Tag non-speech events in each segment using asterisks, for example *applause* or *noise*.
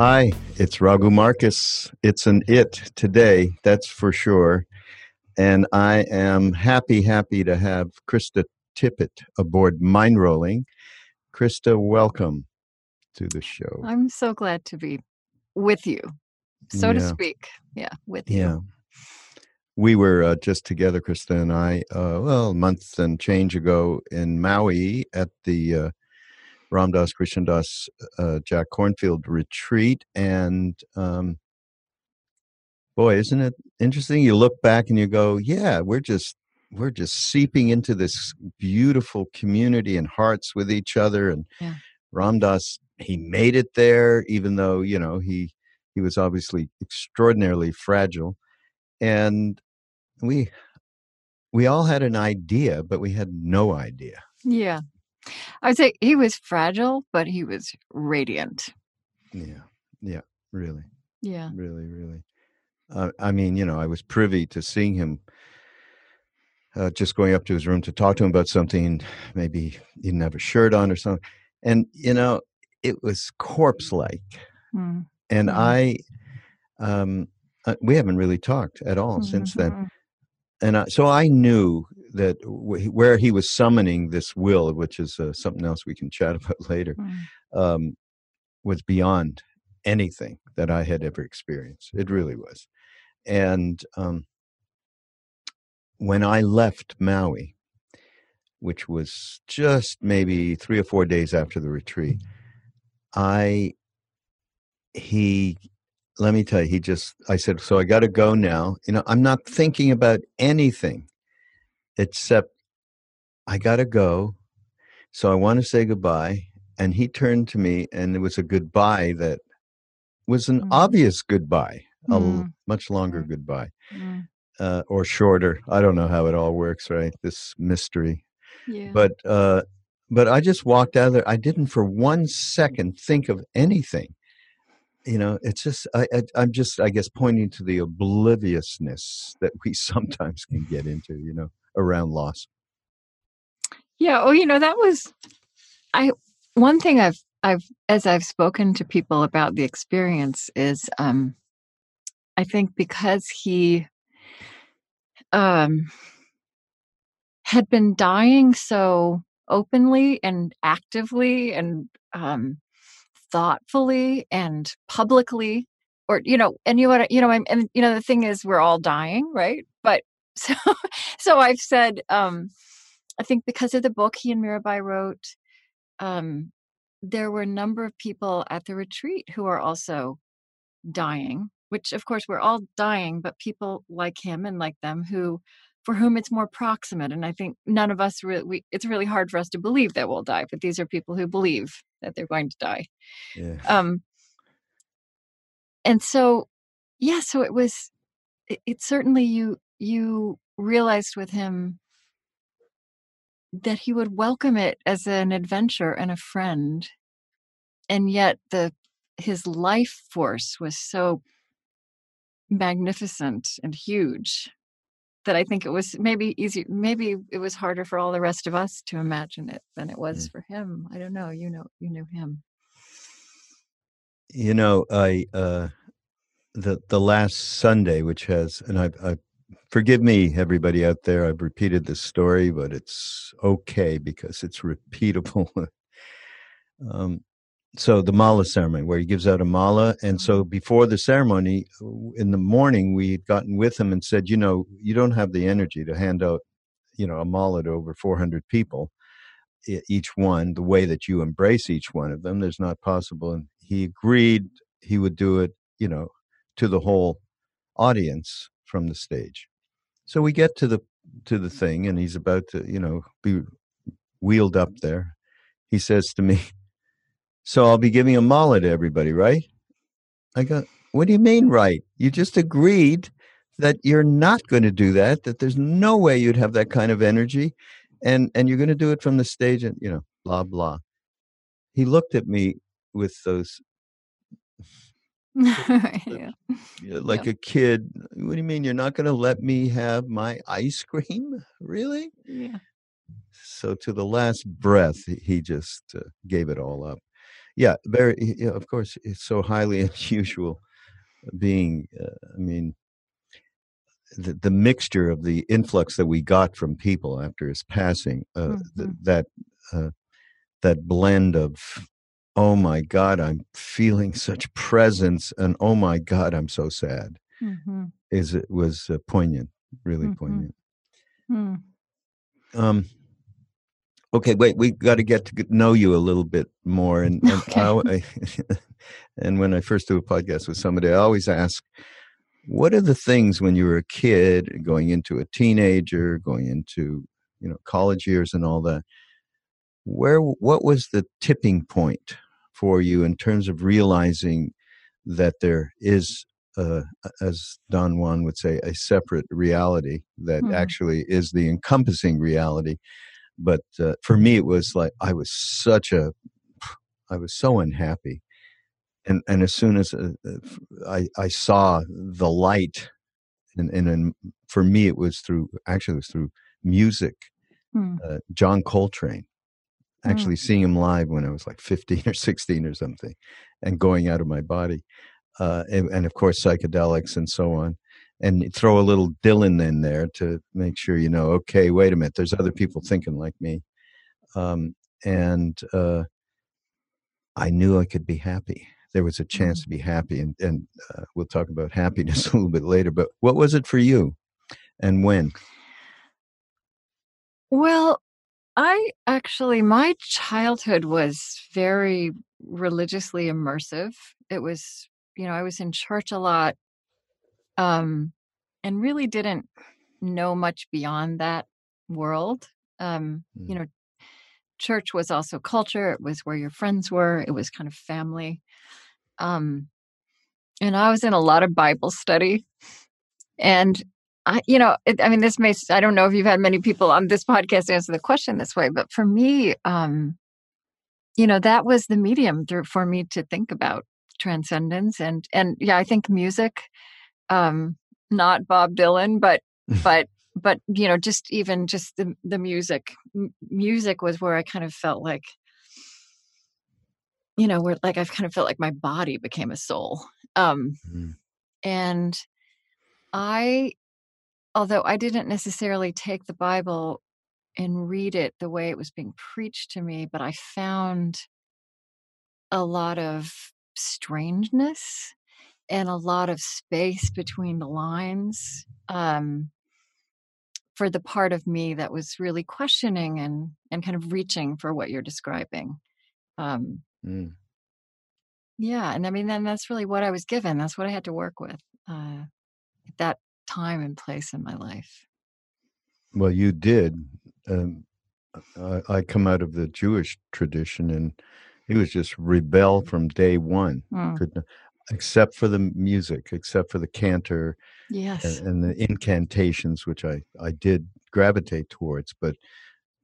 Hi, it's Raghu Markus. It's an it today, that's for sure. And I am happy, happy to have Krista Tippett aboard Mindrolling. Krista, welcome to the show. I'm so glad to be with you, so to speak. Yeah, with you. Yeah. We were uh, just together, Krista and I, uh, well, a month and change ago in Maui at the uh, Ramdas Krishnadas uh, Jack Kornfield retreat. And um, boy, isn't it interesting? You look back and you go, yeah, we're just we're just seeping into this beautiful community and hearts with each other. And Yeah. Ramdas, he made it there, even though you know he he was obviously extraordinarily fragile, and we we all had an idea, but we had no idea. Yeah. I would say he was fragile, but he was radiant. Yeah, yeah, really. Yeah. really really uh, i mean you know i was privy to seeing him uh, just going up to his room to talk to him about something maybe he didn't have a shirt on or something and you know it was corpse like Mm. and Mhm. i um uh, we haven't really talked at all since then Mhm. and I, so i knew that wh- where he was summoning this will which is uh, something else we can chat *laughs* about later Mm. um, was beyond anything that I had ever experienced. It really was. And um, when I left Maui, which was just maybe three or four days after the retreat, I, he, let me tell you, he just, I said, so I got to go now. You know, I'm not thinking about anything except I got to go. So I want to say goodbye. And he turned to me, and it was a goodbye that was an Mhm. obvious goodbye, a Mm. much longer Mm. goodbye, Mm. uh, or shorter. I don't know how it all works, right? This mystery. Yeah. But uh, but I just walked out of there. I didn't for one second think of anything. You know, it's just I, I I'm just I guess pointing to the obliviousness that we *laughs* sometimes can get into. You know, around loss. Yeah. Oh, you know, that was I one thing I've I've as I've spoken to people about the experience is um I think because he um had been dying so openly and actively and um thoughtfully and publicly or you know and you know what you know and you know the thing is we're all dying right but so *laughs* so i've said um i think because of the book he and mirabai wrote um there were a number of people at the retreat who are also dying which of course we're all dying but people like him and like them who for whom it's more proximate and i think none of us really we, it's really hard for us to believe that we'll die but these are people who believe that they're going to die Yeah. um and so yeah so it was it, it certainly you you realized with him that he would welcome it as an adventure and a friend and yet the his life force was so magnificent and huge that i think it was maybe easy maybe it was harder for all the rest of us to imagine it than it was Mm. for him i don't know you know you knew him You know, I uh, the the last Sunday, which has, and I've, I've forgive me, everybody out there. I've repeated this story, but it's okay because it's repeatable. *laughs* um, so the mala ceremony where he gives out a mala and so before the ceremony in the morning we had gotten with him and said you know you don't have the energy to hand out you know a mala to over 400 people each one the way that you embrace each one of them there's not possible and he agreed he would do it you know to the whole audience from the stage so we get to the to the thing and he's about to you know be wheeled up there he says to me so I'll be giving a mala to everybody, right? I go, what do you mean, right? You just agreed that you're not going to do that, that there's no way you'd have that kind of energy, and and you're going to do it from the stage, and you know, blah blah. He looked at me with those *laughs* yeah. like a kid. What do you mean you're not going to let me have my ice cream? *laughs* Really? Yeah. So to the last breath, he just uh, gave it all up yeah, very. Yeah, of course, it's so highly *laughs* unusual being. Uh, I mean, the, the mixture of the influx that we got from people after his passing, uh, mm-hmm. th- that uh, that blend of, oh my God, I'm feeling such presence, and oh my God, I'm so sad, mm-hmm. is it was uh, poignant, really mm-hmm. poignant. Mm. Um, okay wait we got to get to know you a little bit more and and, *laughs* okay. I, *laughs* and when i first do a podcast with somebody i always ask what are the things when you were a kid going into a teenager going into you know college years and all that where what was the tipping point for you in terms of realizing that there is uh, as Don Juan would say, a separate reality that mm. actually is the encompassing reality? But uh, for me it was like i was such a i was so unhappy. And and as soon as uh, uh i i saw the light and and, and for me it was through actually it was through music uh, john coltrane actually hmm. seeing him live when i was like 15 or 16 or something and going out of my body uh, and, and of course psychedelics and so on and throw a little Dylan in there to make sure you know, okay, wait a minute, there's other people thinking like me. Um, and uh, I knew I could be happy. There was a chance mm-hmm. to be happy, and, and uh, we'll talk about happiness *laughs* a little bit later. But what was it for you, and when? Well, I actually, my childhood was very religiously immersive. It was, you know, I was in church a lot um, and really didn't know much beyond that world. Um, mm. You know, church was also culture. It was where your friends were. It was kind of family. Um, and I was in a lot of Bible study, and I, you know, it, I mean, this may, I don't know if you've had many people on this podcast answer the question this way, but for me, um, you know, that was the medium for me to think about transcendence and, and yeah, I think music um, not Bob Dylan, but *laughs* but but you know, just even just the the music. M- music was where I kind of felt like, you know, where like I've kind of felt like my body became a soul. Um, mm. And I, although I didn't necessarily take the Bible and read it the way it was being preached to me, but I found a lot of strangeness and a lot of space between the lines um, for the part of me that was really questioning and and kind of reaching for what you're describing. Um, mm. Yeah, and I mean, then that's really what I was given. That's what I had to work with uh, that time and place in my life. Well, you did. Um, I, I come out of the Jewish tradition, and he was just rebel from day one. Mm. Could except for the music, except for the cantor, yes, and, and the incantations, which I I did gravitate towards, but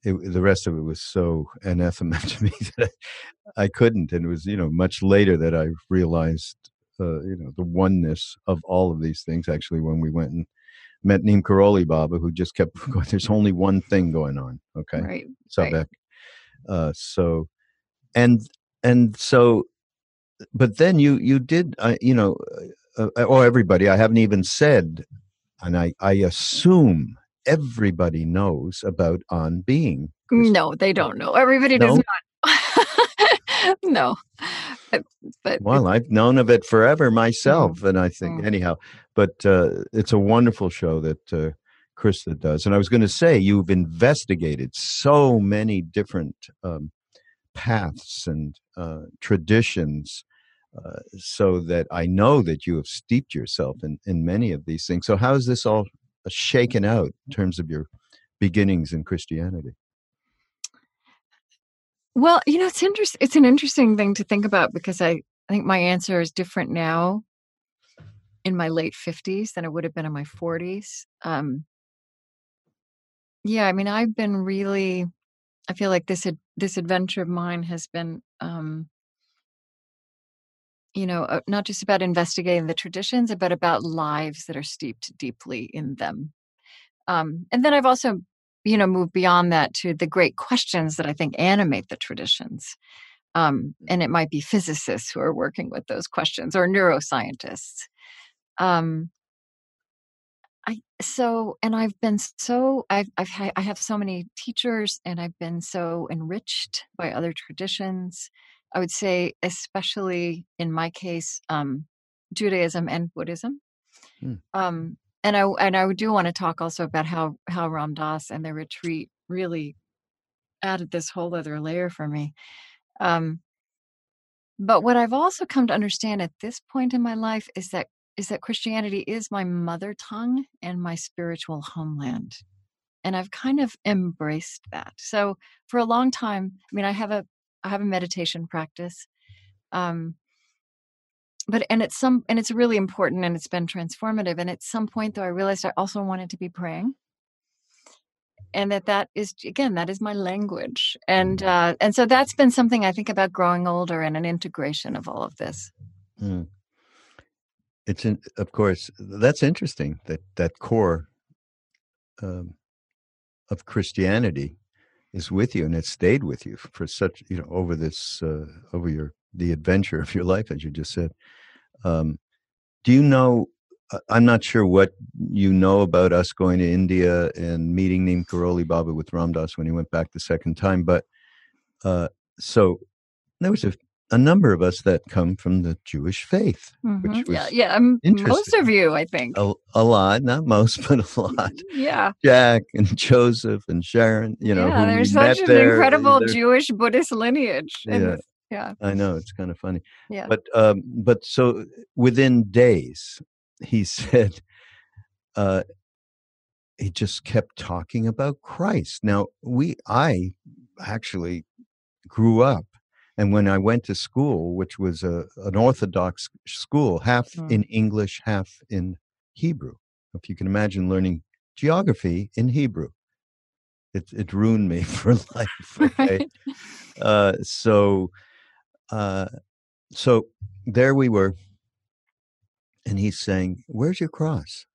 it, the rest of it was so anathema *laughs* to me that I couldn't. And it was you know much later that I realized uh, you know the oneness of all of these things. Actually, when we went and met Neem Karoli Baba, who just kept *laughs* going, "There's only one thing going on." Okay, right, Sabek. Right. Uh, so, and and so but then you you did uh, you know uh, uh, or everybody i haven't even said and I, I assume everybody knows about on being. No, they don't know. Everybody No? does not. *laughs* no. But, Well, I've known of it forever myself, and I think Mm. anyhow. But uh, it's a wonderful show that uh, Krista does. And I was going to say, you've investigated so many different um, paths and uh, traditions, uh, so that I know that you have steeped yourself in in many of these things. So, how is this all shaken out in terms of your beginnings in Christianity? Well, you know, it's interesting. it's an interesting thing to think about because I, I think my answer is different now in my late 50s than it would have been in my 40s. Um yeah, I mean, I've been really I feel like this ad, this adventure of mine has been um you know, uh, not just about investigating the traditions, but about lives that are steeped deeply in them. Um and then I've also you know move beyond that to the great questions that I think animate the traditions. um, and it might be physicists who are working with those questions or neuroscientists. Um, I so and I've been so I've I've ha- I have so many teachers and I've been so enriched by other traditions. I would say, especially in my case, um, Judaism and Buddhism. Hmm. Um, and I and I do want to talk also about how how Ram Dass and the retreat really added this whole other layer for me. Um, but what I've also come to understand at this point in my life is that is that Christianity is my mother tongue and my spiritual homeland. And I've kind of embraced that. So for a long time, I mean I have a I have a meditation practice. Um but and it's some and it's really important and it's been transformative and at some point though I realized I also wanted to be praying and that that is again that is my language and uh and so that's been something I think about growing older and an integration of all of this. Mm. It's in, of course that's interesting that that core um, of Christianity is with you and it stayed with you for such you know over this uh, over your the adventure *laughs* of your life as you just said. Um, do you know? I'm not sure what you know about us going to India and meeting Neem Karoli Baba with Ramdas when he went back the second time, but uh, so there was a, a number of us that come from the Jewish faith, Mhm. which was yeah, yeah. Um, most of you, I think. a, a lot, not most, *laughs* but a lot. Yeah, Jack and Joseph and Sharon, you know, yeah. There's such an there. incredible Jewish Buddhist lineage. in Yeah. Yeah. I know it's kind of funny, Yeah. but um, but so within days, he *laughs* said, uh, he just kept talking about Christ. Now we, I actually grew up, and when I went to school, which was a an Orthodox school, half Mm. in English, half in Hebrew. If you can imagine learning geography in Hebrew, it it ruined me *laughs* for life. *laughs* Okay, Right. uh, so uh, so there we were, and he's saying, "Where's your cross?"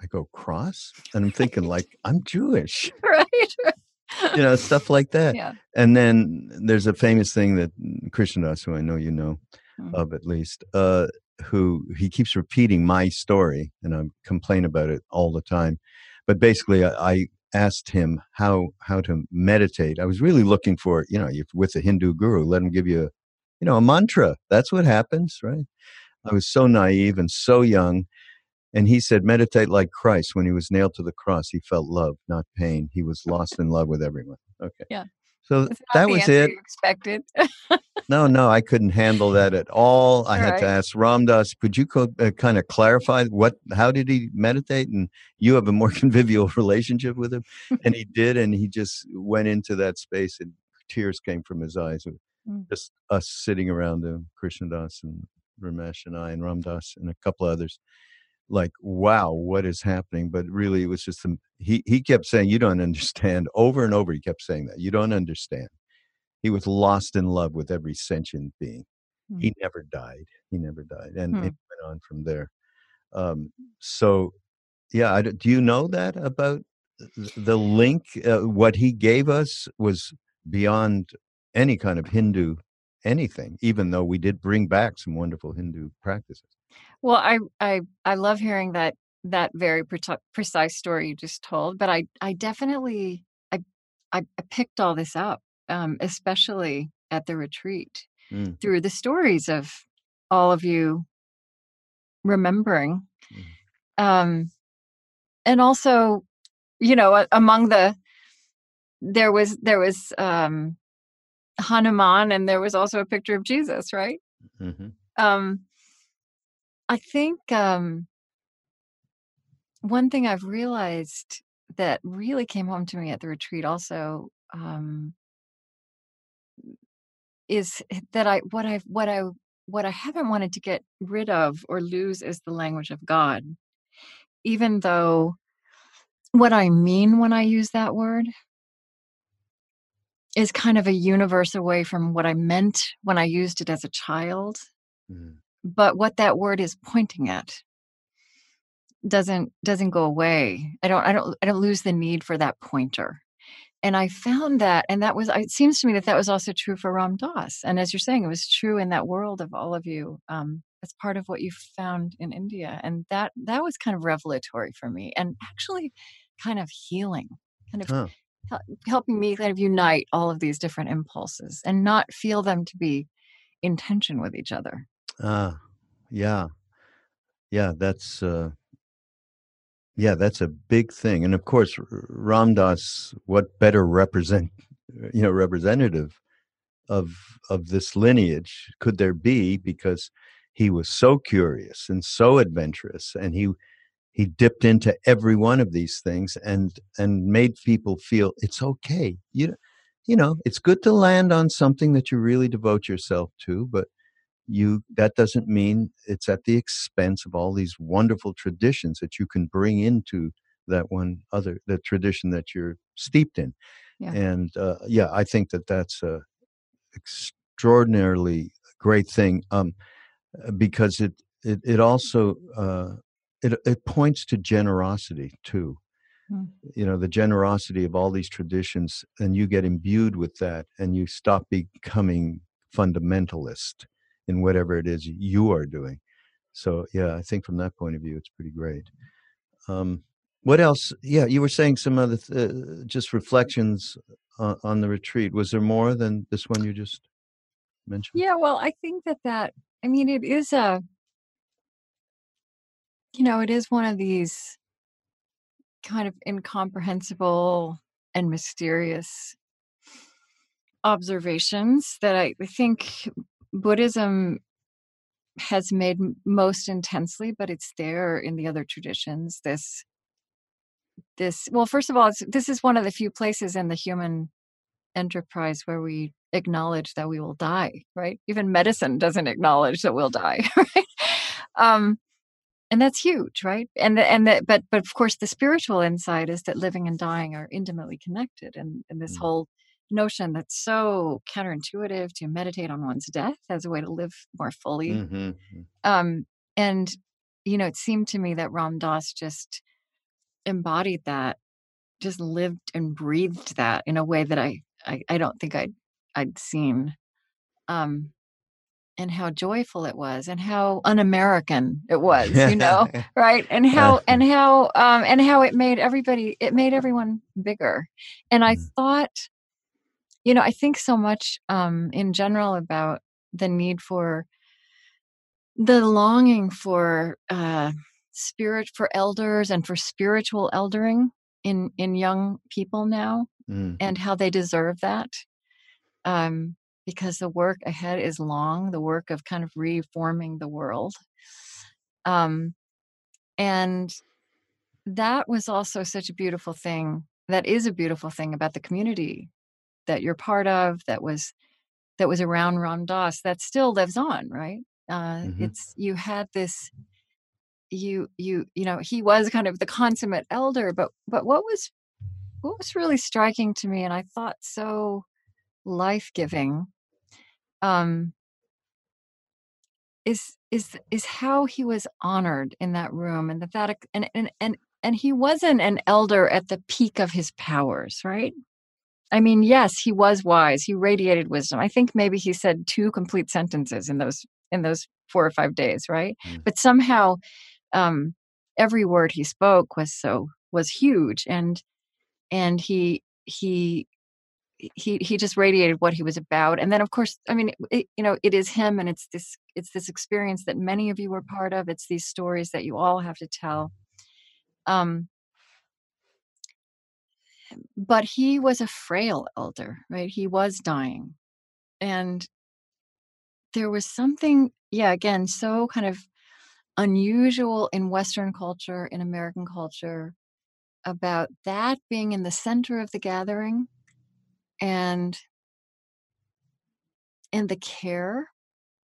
I go, "Cross," and I'm thinking like I'm Jewish, *laughs* right. you know, stuff like that. Yeah. And then there's a famous thing that Krishnadas, who I know you know Mm. of at least, uh, who he keeps repeating my story, and I complain about it all the time. But basically, I, I asked him how how to meditate. I was really looking for, you know, if with a Hindu guru, let him give you, a, you know, a mantra. That's what happens, right? I was so naive and so young. And he said, meditate like Christ. When he was nailed to the cross, he felt love, not pain. He was lost in love with everyone. Okay. Yeah. So that was it. expected. No, no, I couldn't handle that at all. I had to ask Ramdas, could you co- uh, kind of clarify what, how did he meditate? And you have a more *laughs* convivial relationship with him. And he *laughs* did. And he just went into that space and tears came from his eyes. Mm. Just us sitting around him, Krishnadas and Ramesh and I and Ramdas and a couple others. Like, wow, what is happening? But really, it was just, a, he, he kept saying, you don't *laughs* understand over and over. He kept saying that. You don't understand. He was lost in love with every sentient being. He never died. He never died, and Hmm. it went on from there. Um, so, yeah, I do you know that about the link? Uh, what he gave us was beyond any kind of Hindu anything. Even though we did bring back some wonderful Hindu practices. well, I I I love hearing that that very pre- precise story you just told, but I I definitely I I, I picked all this up, um, especially at the retreat Mm. through the stories of all of you remembering, Mm. um, and also, you know, among the there was there was um, Hanuman, and there was also a picture of Jesus, right? hmm um i think um one thing i've realized that really came home to me at the retreat also um is that i what i what i what i haven't wanted to get rid of or lose is the language of god even though what i mean when i use that word is kind of a universe away from what i meant when i used it as a child Mm. but what that word is pointing at doesn't doesn't go away i don't i don't i don't lose the need for that pointer and i found that and that was it seems to me that that was also true for ram dass and as you're saying it was true in that world of all of you um as part of what you found in india and that that was kind of revelatory for me and actually kind of healing kind of Huh. Hel- helping me kind of unite all of these different impulses and not feel them to be in tension with each other Ah, yeah, yeah. That's uh, yeah, that's a big thing. And of course, Ramdas, what better represent, *laughs* you know, representative of of this lineage could there be? Because he was so curious and so adventurous, and he he dipped into every one of these things and and made people feel it's okay. You you know, it's good to land on something that you really devote yourself to, but you that doesn't mean it's at the expense of all these wonderful traditions that you can bring into that one other the tradition that you're steeped in Yeah. and uh, yeah i think that that's a extraordinarily great thing um, because it it, it also uh, it, it points to generosity too. Hmm. you know the generosity of all these traditions and you get imbued with that and you stop becoming fundamentalist in whatever it is you are doing. So yeah i think from that point of view it's pretty great. Um, what else? Yeah you were saying some other th- uh, just reflections on, on the retreat. Was there more than this one you just mentioned? Yeah, well, I think that that, I mean, it is a, you know, it is one of these kind of incomprehensible and mysterious observations that I think Buddhism has made most intensely, but it's there in the other traditions. This, this, well, first of all, this is one of the few places in the human enterprise where we acknowledge that we will die right even medicine doesn't acknowledge that we'll die *laughs* right um and that's huge right? And the, and the, but but of course the spiritual insight is that living and dying are intimately connected and and this Mm. whole notion that's so counterintuitive to meditate on one's death as a way to live more fully. Hmm. Um and you know it seemed to me that ram dass just embodied that just lived and breathed that in a way that i i, I don't think i'd i'd seen. Um and how joyful it was and how un-american it was you *laughs* know right and how and how um and how it made everybody it made everyone bigger and i Mm. thought you know i think so much um in general about the need for the longing for uh spirit for elders and for spiritual eldering in in young people now Mm. and how they deserve that um because the work ahead is long the work of kind of reforming the world um and that was also such a beautiful thing that is a beautiful thing about the community that you're part of that was that was around ram dass that still lives on right uh Mhm. it's you had this you you you know he was kind of the consummate elder but but what was what was really striking to me and i thought so life-giving um is is is how he was honored in that room and that that and and and and he wasn't an elder at the peak of his powers right? I mean yes he was wise he radiated wisdom. I think maybe he said two complete sentences in those in those four or five days right? Mm. but somehow um every word he spoke was so was huge and and he he he he just radiated what he was about and then of course i mean it, you know it is him and it's this it's this experience that many of you were part of it's these stories that you all have to tell. Um but he was a frail elder right? He was dying and there was something yeah again so kind of unusual in western culture in american culture about that being in the center of the gathering and and the care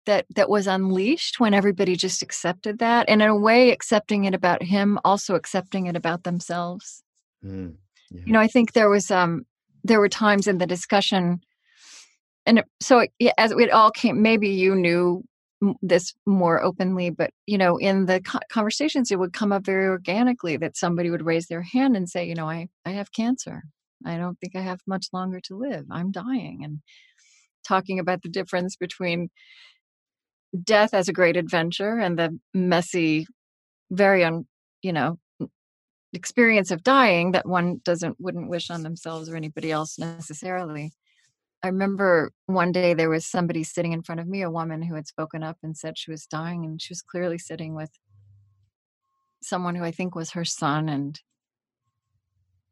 that that was unleashed when everybody just accepted that and in a way accepting it about him also accepting it about themselves Mm, yeah. you know i think there was um there were times in the discussion and so it, as it all came maybe you knew this more openly but you know in the conversations it would come up very organically that somebody would raise their hand and say you know i i have cancer i don't think i have much longer to live. I'm dying and talking about the difference between death as a great adventure and the messy very un you know experience of dying that one doesn't wouldn't wish on themselves or anybody else necessarily. I remember one day there was somebody sitting in front of me a woman who had spoken up and said she was dying and she was clearly sitting with someone who i think was her son and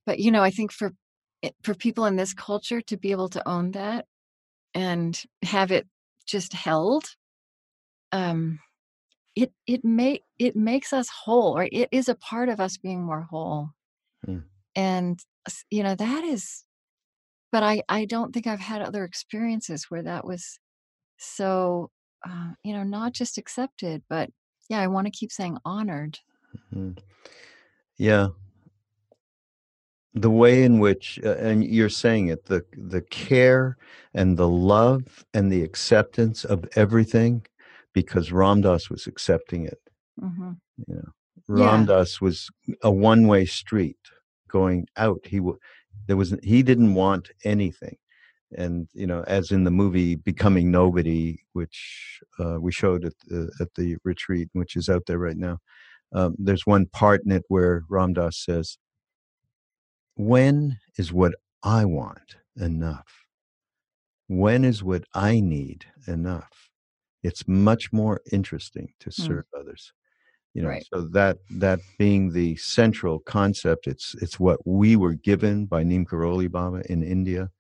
but you know i think for it- for people in this culture to be able to own that and have it just held um it it may it makes us whole right it is a part of us being more whole Mm. and you know that is but i i don't think i've had other experiences where that was so uh, you know not just accepted but yeah i want to keep saying honored Mm. Yeah, the way in which, uh, and you're saying it, the the care and the love and the acceptance of everything, because Ramdas was accepting it. hmm You know, Yeah. Ramdas was a one way street going out. He there was he didn't want anything, and you know, as in the movie Becoming Nobody, which uh, we showed at the at the retreat, which is out there right now. Um, there's one part in it where Ramdas says, "When is what I want enough? When is what I need enough? It's much more interesting to Mm. serve others." You know, Right. so that that being the central concept, it's it's what we were given by Neem Karoli Baba in India.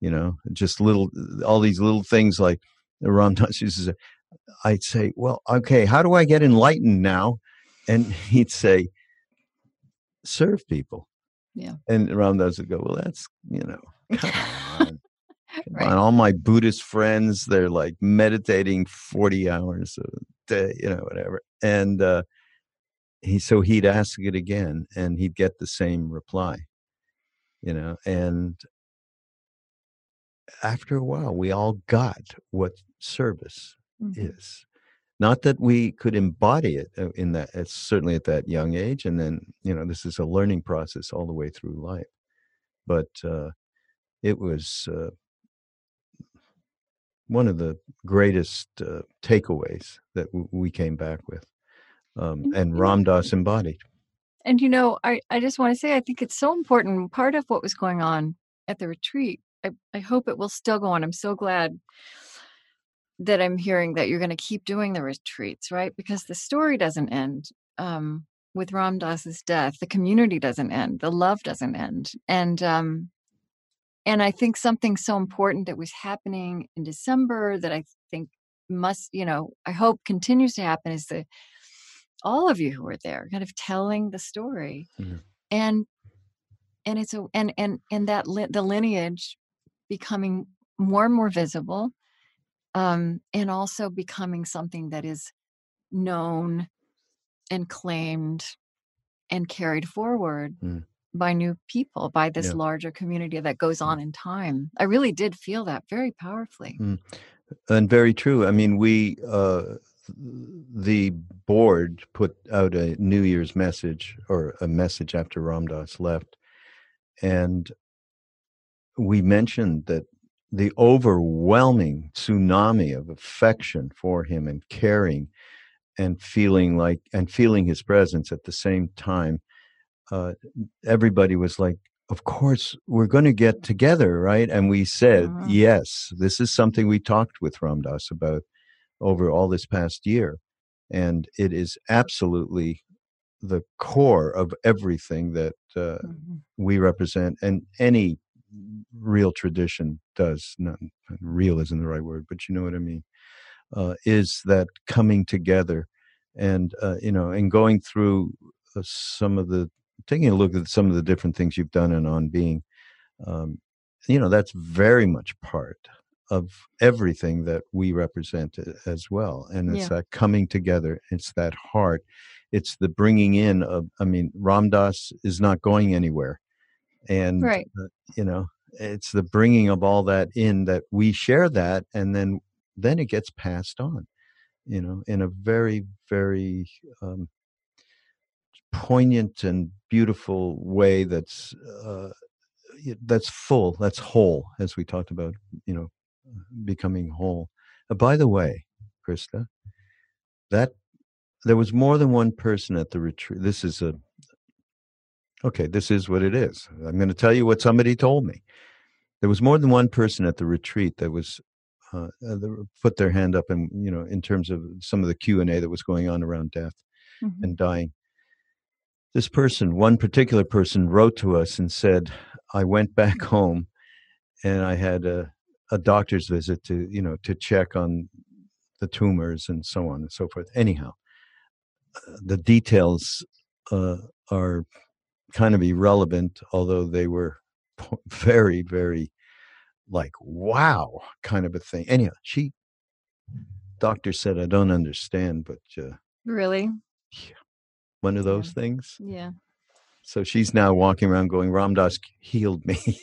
You know, just little all these little things like Ramdas used to say. I'd say, "Well, okay, how do I get enlightened now?" And *laughs* he'd say, "Serve people." Yeah. And around those would go, "Well, that's you know, *laughs* come on." Come Right. on, all my Buddhist friends, they're like meditating 40 hours a day, you know, whatever. And uh, he, so he'd ask it again and he'd get the same reply, you know. And after a while, we all got what service Mhm. is. Not that we could embody it uh, in that, it's certainly at that young age. And then, you know, this is a learning process all the way through life. But uh, it was uh, one of the greatest uh, takeaways that w- we came back with. Um, And, know, Ramdas embodied. And you know, I, I just want to say I think it's so important. Part of what was going on at the retreat, I, I hope it will still go on. I'm so glad that I'm hearing that you're going to keep doing the retreats, right? Because the story doesn't end um, with Ram Dass's death. The community doesn't end. The love doesn't end. And um, and I think something so important that was happening in December that I think must, you know, I hope continues to happen is that all of you who were there kind of telling the story Mhm. and and it's a and and and that li- the lineage becoming more and more visible um and also becoming something that is known and claimed and carried forward Mm. by new people by this Yeah. larger community that goes Mm. on in time i really did feel that very powerfully Mm. And very true. I mean, we, uh, the board put out a New Year's message or a message after Ramdas left. And we mentioned that the overwhelming tsunami of affection for him and caring and feeling like and feeling his presence at the same time uh, everybody was like of course we're going to get together right and we said Mhm. yes this is something we talked with ramdas about over all this past year and it is absolutely the core of everything that uh, Mhm. we represent and any real tradition does not real isn't the right word but you know what i mean uh, is that coming together and uh, you know and going through uh, some of the taking a look at some of the different things you've done and on being um, you know that's very much part of everything that we represent as well and it's Yeah. that coming together it's that heart it's the bringing in of i mean ramdas is not going anywhere and Right. uh, you know it's the bringing of all that in that we share that and then then it gets passed on you know in a very very um, poignant and beautiful way that's uh, that's full that's whole as we talked about you know becoming whole uh, by the way krista that there was more than one person at the retreat this is a okay this is what it is. I'm going to tell you what somebody told me. There was more than one person at the retreat that was uh, uh, that put their hand up and you know in terms of some of the q&a that was going on around death Mhm. and dying. This person one particular person wrote to us and said i went back home and i had a, a doctor's visit to you know to check on the tumors and so on and so forth. Anyhow uh, the details uh, are kind of irrelevant although they were *laughs* very very like wow kind of a thing anyhow she doctor said i don't understand but uh, Really? one of Yeah. those things Yeah. so she's now walking around going ramdas healed me *laughs*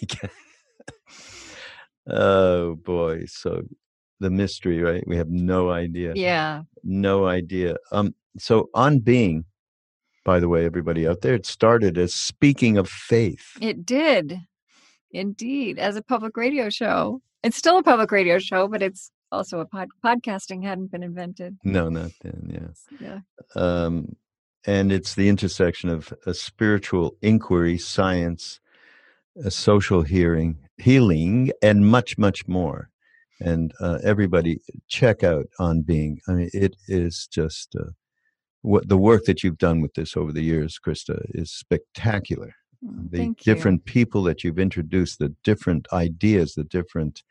oh boy so the mystery right we have no idea Yeah. no idea um so on being by the way everybody out there it started as speaking of faith It did. Indeed. As a public radio show. It's still a public radio show, but it's also a pod- podcasting hadn't been invented. no not then yeah Yeah. um, and it's the intersection of a spiritual inquiry, science, a social hearing, healing, and much, much more. And uh, everybody, check out on being. I mean, it is just uh, what the work that you've done with this over the years, Krista, is spectacular. Mm, The Thank you. different people that you've introduced, the different ideas, the different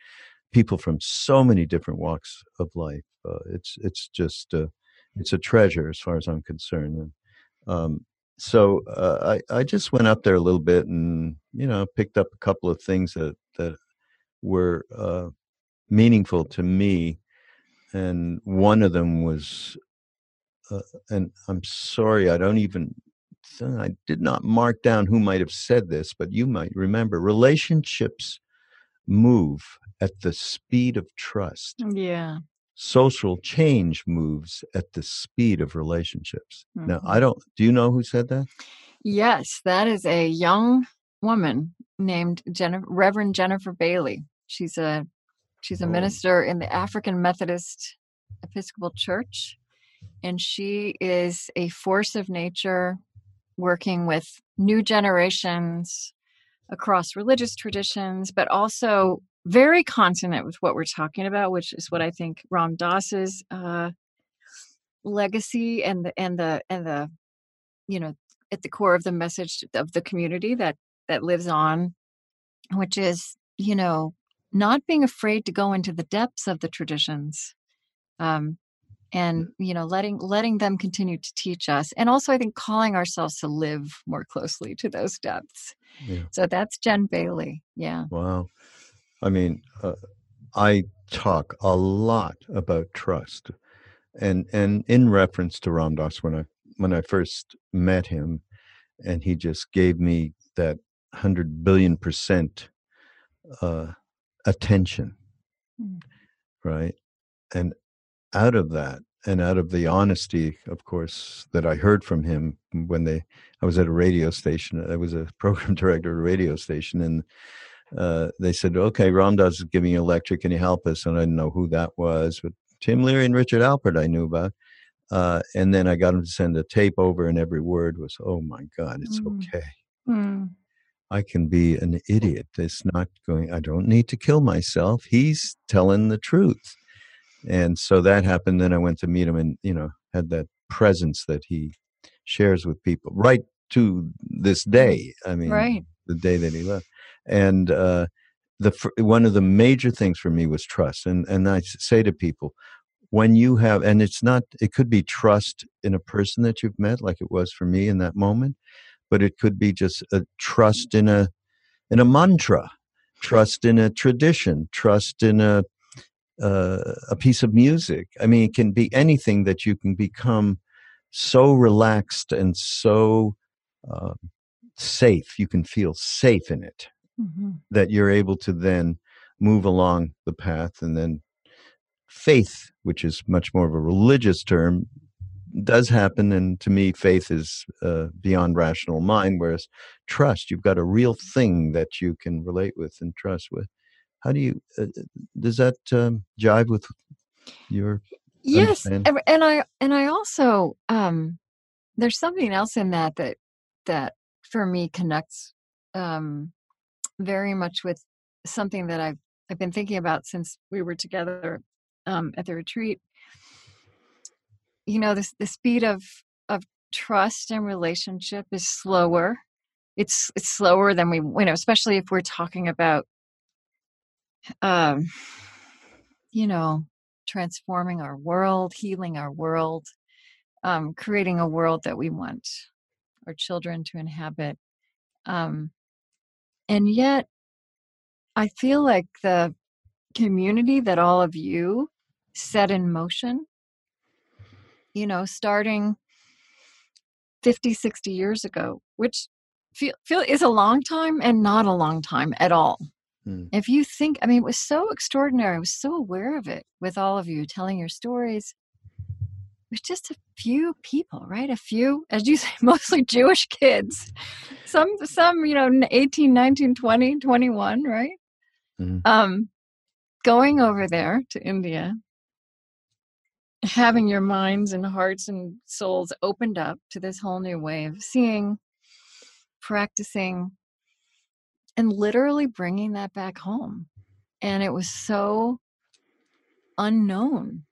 people from so many different walks of life. Uh, it's it's just uh, it's a treasure as far as I'm concerned. And, um, so uh, I I just went up there a little bit and you know picked up a couple of things that that were uh, meaningful to me, and one of them was, uh, and I'm sorry I don't even. I did not mark down who might have said this, but you might remember. Relationships move at the speed of trust Yeah. social change moves at the speed of relationships. Now, Mhm. I don't, do you know who said that? Yes, that is a young woman named Jennifer, Reverend Jennifer Bailey. She's a she's a Oh. minister in the African Methodist Episcopal Church, and she is a force of nature, working with new generations across religious traditions, but also very consonant with what we're talking about, which is what I think Ram Dass's uh, legacy and the and the and the you know at the core of the message of the community that that lives on which is you know not being afraid to go into the depths of the traditions. Um and you know letting letting them continue to teach us and also i think calling ourselves to live more closely to those depths Yeah. so that's jen bailey yeah Wow. I mean, uh, I talk a lot about trust, and and in reference to Ram Dass when I when I first met him, and he just gave me that hundred billion percent uh, attention, Mm. right? And out of that, and out of the honesty, of course, that I heard from him when they, I was at a radio station. I was a *laughs* program director at a radio station, and uh, they said, "Okay, Ramdas is giving you a lecture. Can you help us?" And I didn't know who that was, but Tim Leary and Richard Alpert I knew about. Uh, and then I got him to send a tape over, and every word was, "Oh my God, it's Mm. okay. Mm. I can be an idiot. It's not going. I don't need to kill myself. He's telling the truth." And so that happened. Then I went to meet him, and you know, had that presence that he shares with people right to this day. I mean, Right. the day that he left, and uh, the one of the major things for me was trust. And and i say to people, when you have, and it's not, it could be trust in a person that you've met, like it was for me in that moment, but it could be just a trust in a in a mantra, trust in a tradition, trust in a uh, a piece of music. I mean, it can be anything that you can become so relaxed and so um, safe. You can feel safe in it Mhm. that you're able to then move along the path and then faith which is much more of a religious term does happen and to me faith is uh, beyond rational mind whereas trust you've got a real thing that you can relate with and trust with how do you uh, does that um, jive with your Yes, and I and I also um, there's something else in that that that for me connects um, very much with something that I've I've been thinking about since we were together um, at the retreat. You know, this the speed of of trust and relationship is slower. It's it's slower than we you know, especially if we're talking about um, you know, transforming our world, healing our world, um, creating a world that we want our children to inhabit. Um, and yet, I feel like the community that all of you set in motion, you know, starting 50, 60 years ago, which feel, feel is a long time and not a long time at all. Mm. If you think, I mean, it was so extraordinary. I was so aware of it with all of you telling your stories. It was just a few people, right? A few, as you *laughs* say, mostly Jewish kids. Some, some, you know, 18, 19, 20, 21, right? Mhm. Um, going over there to India, having your minds and hearts and souls opened up to this whole new way of seeing, practicing, and literally bringing that back home. And it was so unknown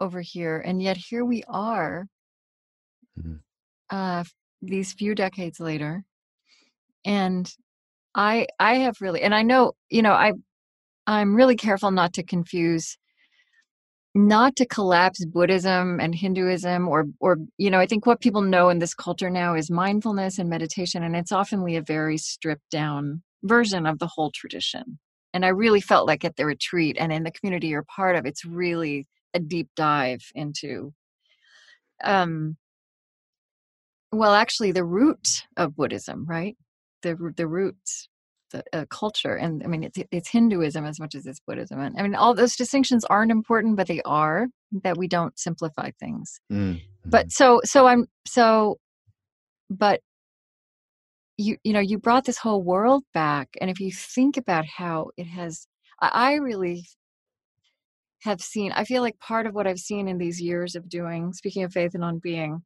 over here. And yet here we are, Mhm. uh, these few decades later. And I, I have really, and I know, you know, I, I'm really careful not to confuse not to collapse Buddhism and Hinduism or or you know I think what people know in this culture now is mindfulness and meditation and it's oftenly a very stripped down version of the whole tradition. And I really felt like at the retreat and in the community you're part of it's really a deep dive into um well actually the root of Buddhism, right? The the roots the uh, culture and i mean it's it's hinduism as much as it's buddhism and i mean all those distinctions aren't important but they are that we don't simplify things Mm. but so so i'm so but you you know you brought this whole world back and if you think about how it has i, I really have seen i feel like part of what i've seen in these years of doing speaking of faith and on being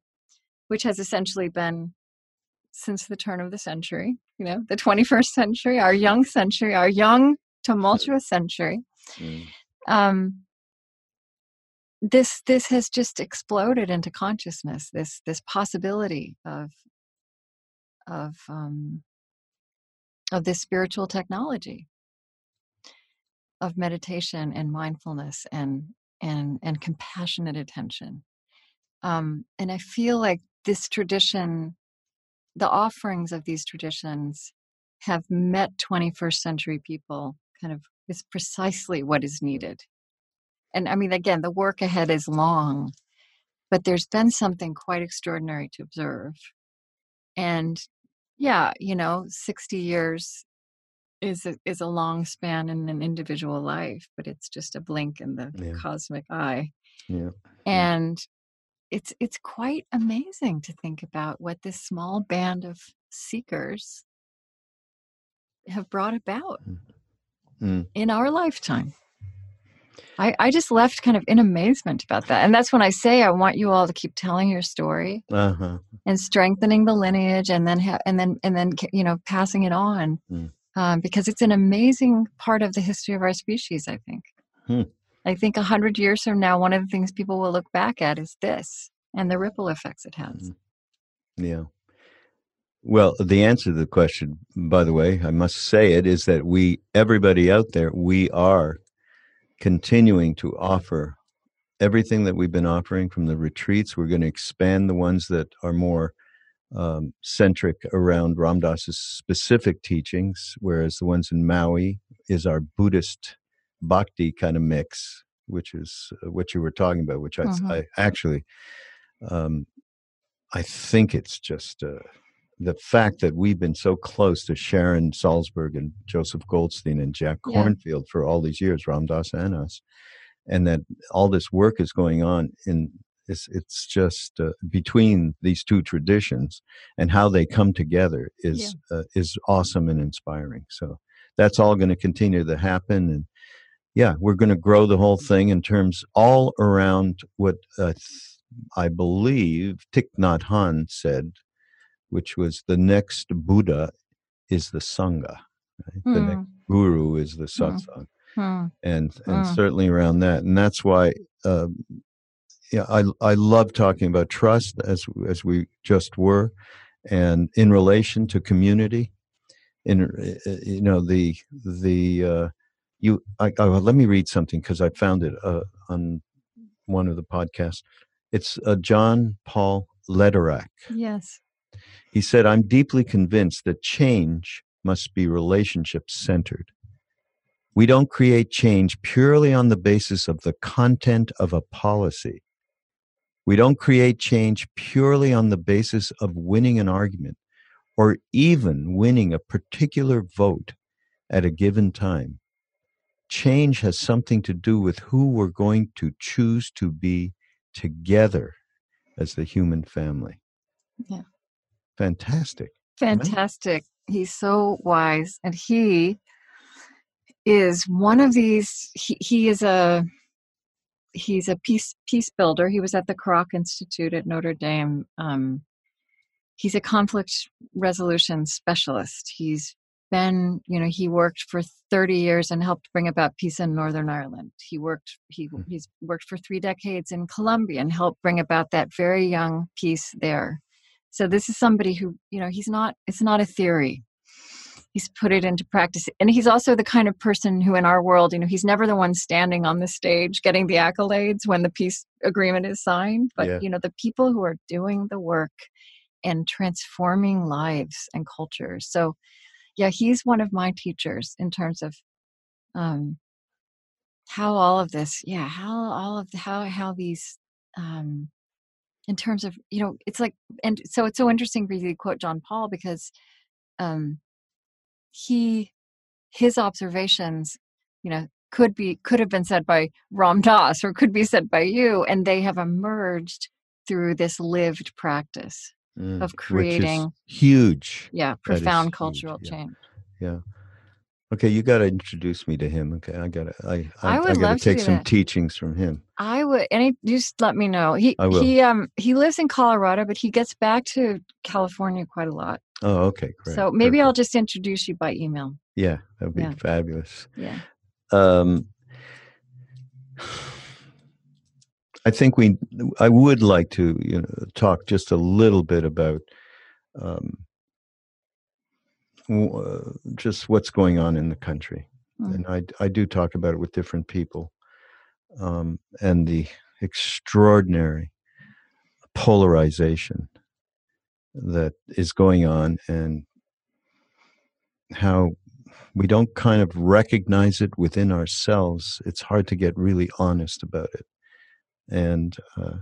which has essentially been since the turn of the century, you know, the 21st century, our young century, our young tumultuous century. Mm. Um, this this has just exploded into consciousness. This this possibility of of um, of this spiritual technology of meditation and mindfulness and and and compassionate attention. Um, and I feel like this tradition the offerings of these traditions have met 21st century people kind of is precisely what is needed and i mean again the work ahead is long but there's been something quite extraordinary to observe and yeah you know 60 years is a, is a long span in an individual life but it's just a blink in the Yeah. cosmic eye Yeah. and it's it's quite amazing to think about what this small band of seekers have brought about Mm. in our lifetime. I, I just left kind of in amazement about that. And that's when I say I want you all to keep telling your story Uh-huh. and strengthening the lineage and then ha- and then and then you know passing it on Mm. um, because it's an amazing part of the history of our species i think Hmm. i think a hundred years from now one of the things people will look back at is this and the ripple effects it has Mm. Yeah. Well, the answer to the question, by the way, I must say it, is that we, everybody out there, we are continuing to offer everything that we've been offering from the retreats. We're going to expand the ones that are more um, centric around Ram Dass's specific teachings, whereas the ones in Maui is our Buddhist bhakti kind of mix, which is uh, what you were talking about, which I, Mhm. I actually, um, I think it's just uh, the fact that we've been so close to Sharon Salzberg and Joseph Goldstein and Jack Yeah. Kornfield for all these years, Ram Dass and us, and that all this work is going on in it's, it's just uh, between these two traditions and how they come together is uh, is awesome and inspiring. So that's all going to continue to happen, and yeah, we're going to grow the whole thing in terms all around what uh, th- I believe Thich Nhat Hanh said, which was the next Buddha is the Sangha, right? the next Hmm, Guru is the satsang hmm. and and Mm. certainly around that and that's why um, yeah I I love talking about trust as as we just were and in relation to community in uh, you know the the uh, you I, I let me read something because I found it uh, on one of the podcasts it's uh, John Paul Lederach yes he said, I'm deeply convinced that change must be relationship centered. We don't create change purely on the basis of the content of a policy. We don't create change purely on the basis of winning an argument or even winning a particular vote at a given time. Change has something to do with who we're going to choose to be together as the human family. Yeah. Fantastic. fantastic. He's so wise and he is one of these he, he is a he's a peace peace builder. He was at the Kroc institute at notre dame um, he's a conflict resolution specialist. He's been you know he worked for 30 years and helped bring about peace in northern ireland. He worked he, Hmm. he's worked for three decades in colombia and helped bring about that very young peace there so this is somebody who you know he's not it's not a theory. He's put it into practice. And he's also the kind of person who in our world you know he's never the one standing on the stage getting the accolades when the peace agreement is signed. But Yeah. you know the people who are doing the work and transforming lives and cultures. So yeah he's one of my teachers in terms of um how all of this yeah how all of the, how how these um in terms of you know it's like and so it's so interesting for you to quote john paul because um he his observations you know could be could have been said by ram dass or could be said by you and they have emerged through this lived practice Mm, Of creating- huge. yeah profound huge, cultural yeah. change Yeah. Okay, you got to introduce me to him. Okay, I got to. I I I, would I love to take some that. teachings from him. I would, any just let me know. He I will. he um he lives in Colorado, but he gets back to California quite a lot. Oh, okay, great. so maybe I'll just introduce you by email. Yeah, that'd be Yeah. fabulous. Yeah. Um, I think we. I would like to, you know, talk just a little bit about um, just what's going on in the country, Mm. and I I do talk about it with different people, um, and the extraordinary polarization that is going on, and how we don't kind of recognize it within ourselves. It's hard to get really honest about it, and uh,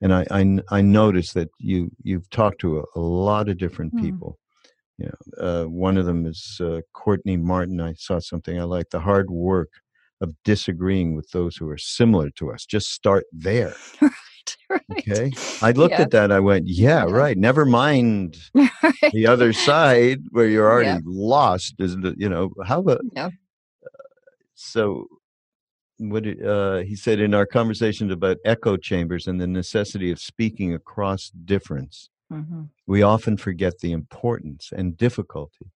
and I, I I notice that you you've talked to a, a lot of different Hmm. people. You know, uh, one of them is uh, Courtney Martin. I saw something I like. The hard work of disagreeing with those who are similar to us. Just start there. *laughs* right. Right. Okay. I looked Yeah. at that. I went, yeah, Yeah. right. Never mind *laughs* right. the other side where you're already Yeah. lost. Is you know how about Yeah. so what uh, he said in our conversations about echo chambers and the necessity of speaking across difference. Mm-hmm. We often forget the importance and difficulty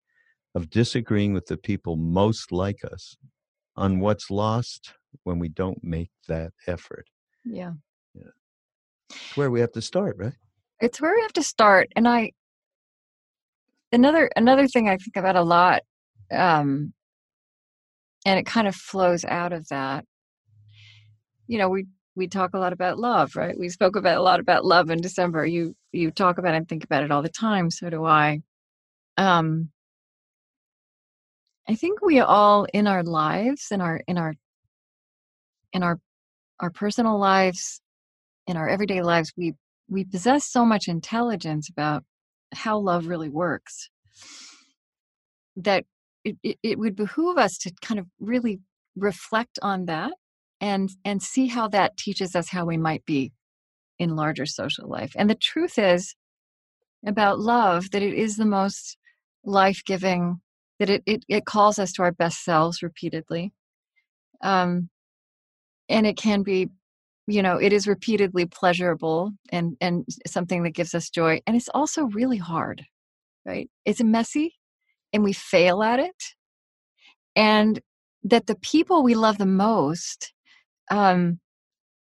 of disagreeing with the people most like us on what's lost when we don't make that effort. Yeah. Yeah. It's where we have to start, right? It's where we have to start. And I another another thing I think about a lot, um, and it kind of flows out of that. You know, we we talk a lot about love, right? We spoke about a lot about love in December. You you talk about it and think about it all the time. So do I. Um, I think we all in our lives, in our in our in our our personal lives, in our everyday lives, we we possess so much intelligence about how love really works that it, it, it would behoove us to kind of really reflect on that and and see how that teaches us how we might be in larger social life. And the truth is about love that it is the most life-giving that it, it, it calls us to our best selves repeatedly um, and it can be you know it is repeatedly pleasurable and and something that gives us joy and it's also really hard right? It's messy and we fail at it and that the people we love the most um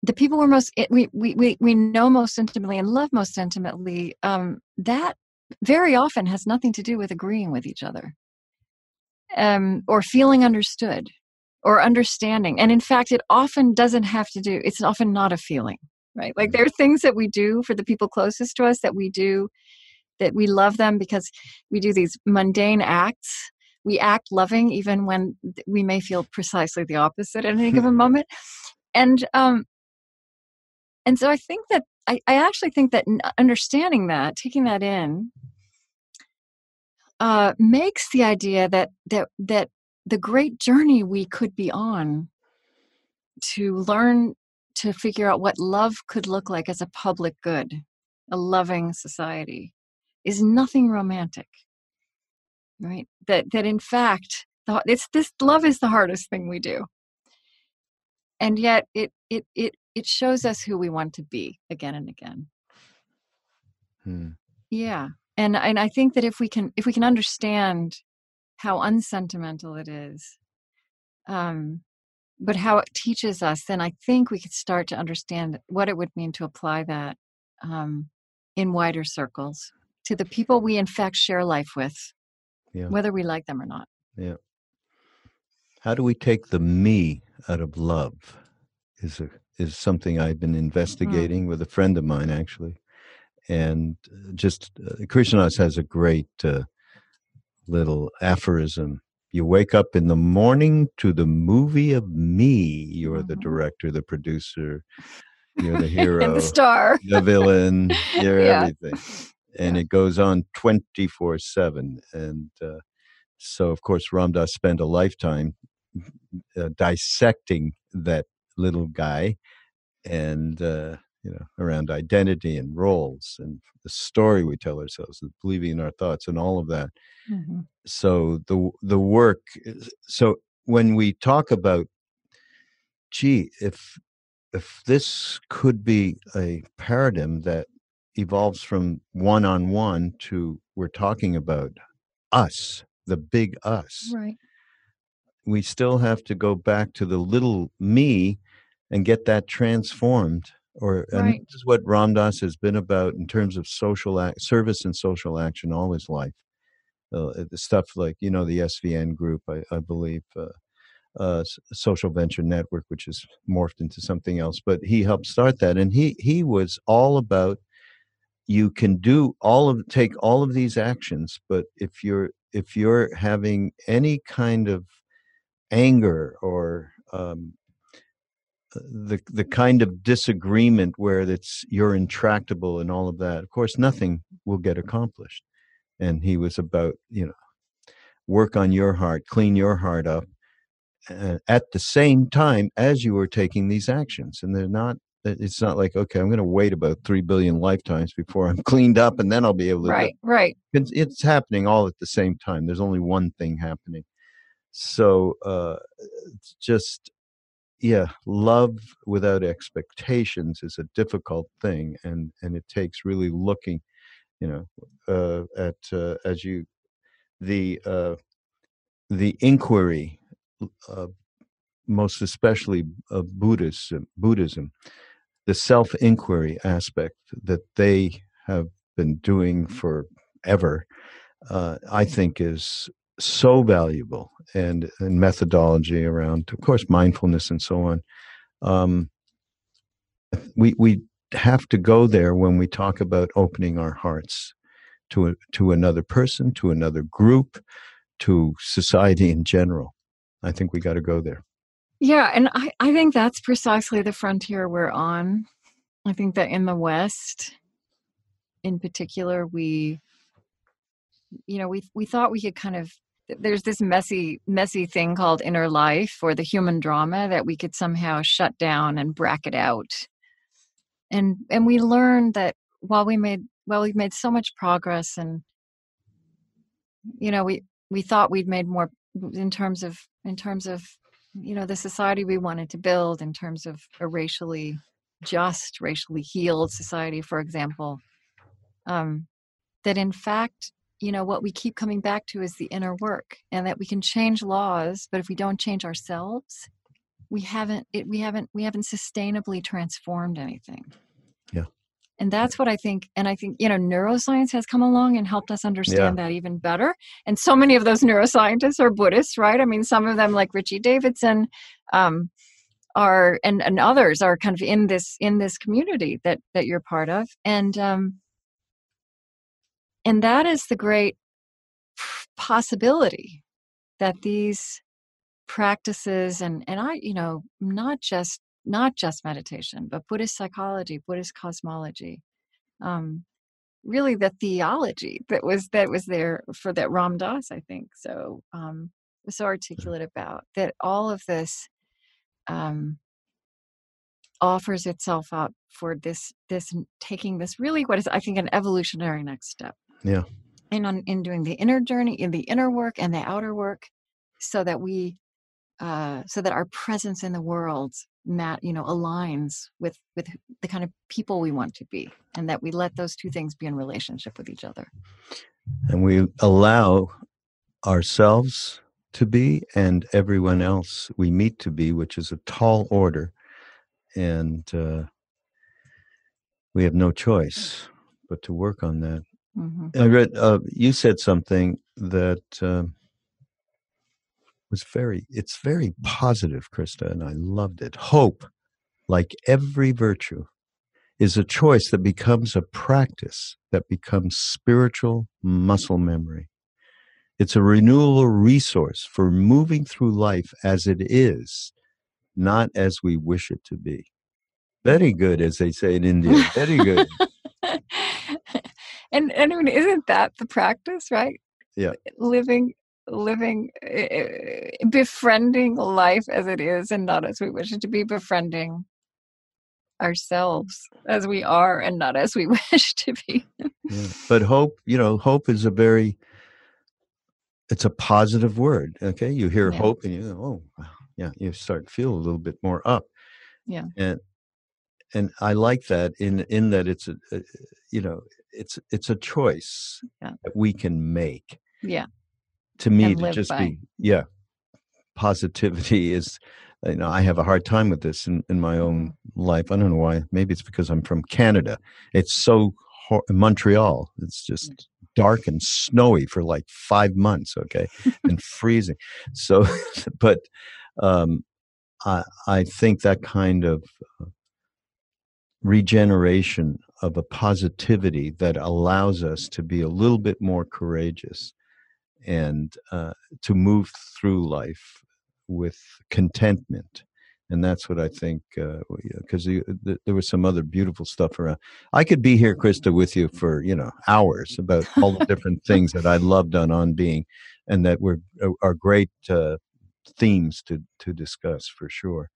the people we're most we we we, we know most intimately and love most intimately um that very often has nothing to do with agreeing with each other um or feeling understood or understanding. And in fact, it often doesn't have to do, it's often not a feeling, right? Like there are things that we do for the people closest to us that we do that we love them because we do these mundane acts. We act loving even when we may feel precisely the opposite at any given *laughs* moment. And um and so I think that I, I actually think that understanding that, taking that in, uh, makes the idea that that that the great journey we could be on to learn to figure out what love could look like as a public good, a loving society, is nothing romantic. Right? That that in fact, it's this love is the hardest thing we do, and yet it it it it shows us who we want to be again and again. Hmm. Yeah, and and I think that if we can if we can understand how unsentimental it is um, but how it teaches us then i think we could start to understand what it would mean to apply that um, in wider circles to the people we in fact share life with yeah. whether we like them or not yeah how do we take the me out of love is a, is something i've been mm. investigating mm. with a friend of mine actually and uh, just uh, krishnadas has a great uh, little aphorism. You wake up in the morning to the movie of me. You're the mm-hmm. director, the producer, you're the *laughs* hero, the star, the villain, *laughs* you're yeah. everything. And yeah. it goes on 24 7. And uh, so, of course, Ram Dass spent a lifetime uh, dissecting that little guy and uh, you know, around identity and roles and the story we tell ourselves, the believing in our thoughts and all of that. Mm-hmm. So the the work. So when we talk about, gee, if if this could be a paradigm that evolves from one on one to we're talking about us, the big us. Right. We still have to go back to the little me and get that transformed or and right. this is what ram dass has been about in terms of social act, service and social action all his life. Uh, the stuff like you know the SVN group, I, I believe, uh, uh, Social Venture Network, which has morphed into something else. But he helped start that, and he he was all about you can do all of take all of these actions, but if you're if you're having any kind of anger or um, the the kind of disagreement where it's you're intractable and all of that of course nothing will get accomplished. And he was about you know work on your heart clean your heart up uh, at the same time as you are taking these actions. And they're not it's not like okay i'm going to wait about 3 billion lifetimes before i'm *laughs* cleaned up and then i'll be able to right right. It's, it's happening all at the same time. There's only one thing happening so uh, just yeah, love without expectations is a difficult thing, and and it takes really looking, you know, uh, at uh, as you the uh, the inquiry, uh, most especially of Buddhism, Buddhism, the self inquiry aspect that they have been doing forever, uh, I think is so valuable and, and methodology around, of course, mindfulness and so on. Um, we we have to go there when we talk about opening our hearts to a, to another person, to another group, to society in general. I think we got to go there. Yeah, and I, I think that's precisely the frontier we're on. I think that in the West, in particular, we, you know, we we thought we could kind of there's this messy messy thing called inner life or the human drama that we could somehow shut down and bracket out. And and we learned that while we made well we've made so much progress and you know we we thought we'd made more in terms of in terms of you know the society we wanted to build in terms of a racially just racially healed society for example um that in fact you know what we keep coming back to is the inner work and that we can change laws but if we don't change ourselves we haven't it, we haven't we haven't sustainably transformed anything. Yeah. And that's what i think and i think you know neuroscience has come along and helped us understand yeah. that even better. And so many of those neuroscientists are buddhists right? I mean some of them like richie davidson um, are and and others are kind of in this in this community that that you're part of. And um and that is the great possibility that these practices and and i you know not just not just meditation but buddhist psychology buddhist cosmology um really the theology that was that was there for that ram dass i think so um was so articulate about that all of this um offers itself up for this this taking this really what is i think an evolutionary next step yeah. and on in doing the inner journey in the inner work and the outer work so that we uh, so that our presence in the world mat you know aligns with with the kind of people we want to be and that we let those two things be in relationship with each other. And we allow ourselves to be and everyone else we meet to be which is a tall order and uh, we have no choice but to work on that mm-hmm. i read uh, you said something that uh, was very it's very positive krista and i loved it. Hope like every virtue is a choice that becomes a practice that becomes spiritual muscle memory. It's a renewable resource for moving through life as it is not as we wish it to be. Very good as they say in india. Very good *laughs* and, and I mean, isn't that the practice right? Yeah. Living living uh, befriending life as it is and not as we wish it to be befriending ourselves as we are and not as we *laughs* wish to be. Yeah. but hope you know hope is a very it's a positive word okay? You hear yeah. hope and you go oh yeah you start feel a little bit more up. Yeah. And and i like that in in that it's a, a you know it's it's a choice yeah. that we can make. Yeah. To me to just by. be yeah positivity is you know i have a hard time with this in, in my own life. I don't know why. Maybe it's because i'm from canada. It's so montreal. It's just dark and snowy for like five months okay and *laughs* freezing. So *laughs* but um i i think that kind of uh, regeneration of a positivity that allows us to be a little bit more courageous and uh, to move through life with contentment and that's what I think. Because uh, there was some other beautiful stuff around. I could be here, Krista, with you for you know hours about all the different *laughs* things that I loved on on being, and that were uh, are great uh, themes to to discuss for sure.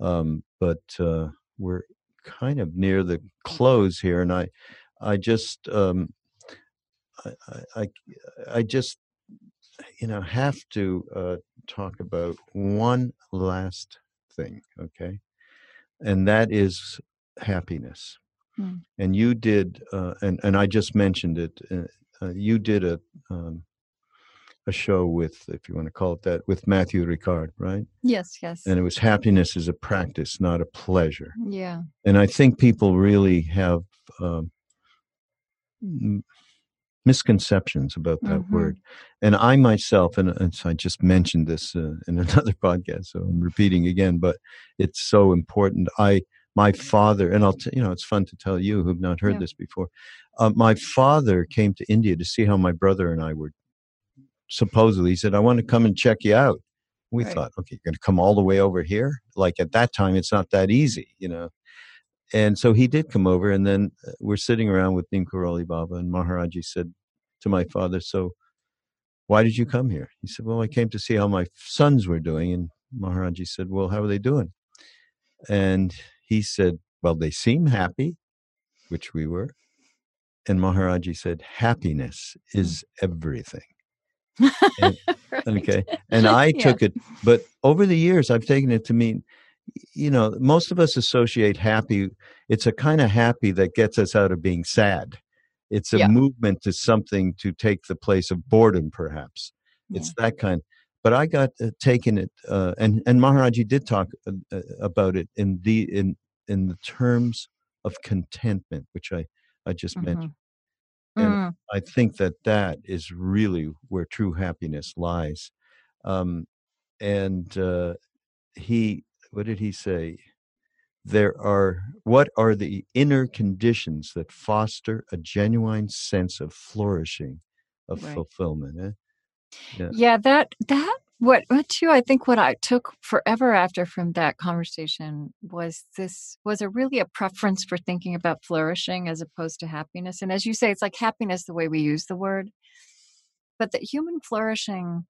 Um, but uh, we're kind of near the close here, and I I just um, I, I I just you know have to uh, talk about one last thing, okay? And that is happiness. Hmm. And you did, uh, and and I just mentioned it. Uh, uh, you did a um, a show with, if you want to call it that, with Matthieu Ricard, right? Yes, yes. And it was happiness is a practice, not a pleasure. yeah. And I think people really have um, misconceptions about that Mhm. word. And I myself, and, and so I just mentioned this uh, in *laughs* another podcast, so I'm repeating again, but it's so important. I, my father, and I'll, t- you know, it's fun to tell you who've not heard Yeah. this before. Uh, my father came to India to see how my brother and I were. Supposedly, he said, "I want to come and check you out." We Right. thought, okay, you're going to come all the way over here. Like at that time, it's not that easy, you know. And so he did come over, and then uh, we're sitting around with Neem Karoli Baba, and Maharaji said to my father, "So, why did you come here?" He said, "Well, I came to see how my sons were doing." And Maharaji said, "Well, how are they doing?" And he said, "Well, they seem happy," which we were. And Maharaji said, "Happiness is everything." And- *laughs* Right. Okay. And I Yeah. took it, but over the years, I've taken it to mean, you know, most of us associate happy. It's a kind of happy that gets us out of being sad. It's a Yeah. movement to something to take the place of boredom, perhaps. It's that kind. But I got uh, taken it, uh, and and Maharaji did talk uh, uh, about it in the in in the terms of contentment, which I I just mentioned. And- Mm, I think that that is really where true happiness lies. Um, and uh, he, what did he say? There are, what are the inner conditions that foster a genuine sense of flourishing, of Right. fulfillment? Eh? Yeah. yeah that that what what too i think what i took forever after from that conversation was this was a really a preference for thinking about flourishing as opposed to happiness and as you say it's like happiness the way we use the word. But that human flourishing